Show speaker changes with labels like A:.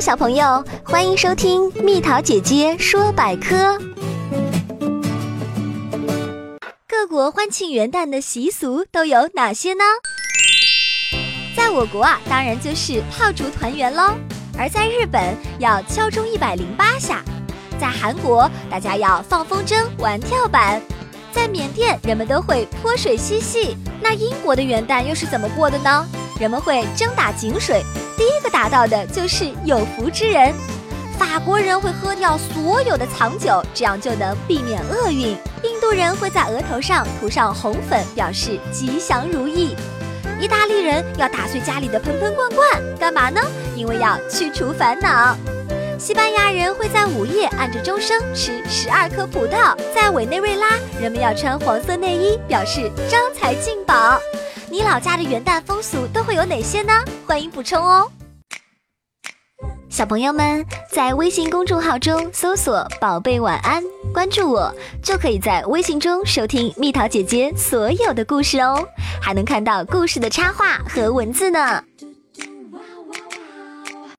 A: 小朋友，欢迎收听蜜桃姐姐说百科。各国欢庆元旦的习俗都有哪些呢？在我国啊，当然就是炮竹团圆喽；而在日本要敲钟一百零八下，在韩国大家要放风筝、玩跳板，在缅甸人们都会泼水嬉戏。那英国的元旦又是怎么过的呢？人们会争打井水，第一个打到的就是有福之人。法国人会喝掉所有的藏酒，这样就能避免厄运。印度人会在额头上涂上红粉，表示吉祥如意。意大利人要打碎家里的盆盆罐罐，干嘛呢？因为要去除烦恼。西班牙人会在午夜按着钟声吃十二颗葡萄。在委内瑞拉，人们要穿黄色内衣，表示招财进宝。你老家的元旦风俗都会有哪些呢？欢迎补充哦。小朋友们在微信公众号中搜索“宝贝晚安”，关注我，就可以在微信中收听蜜桃姐姐所有的故事哦，还能看到故事的插画和文字呢。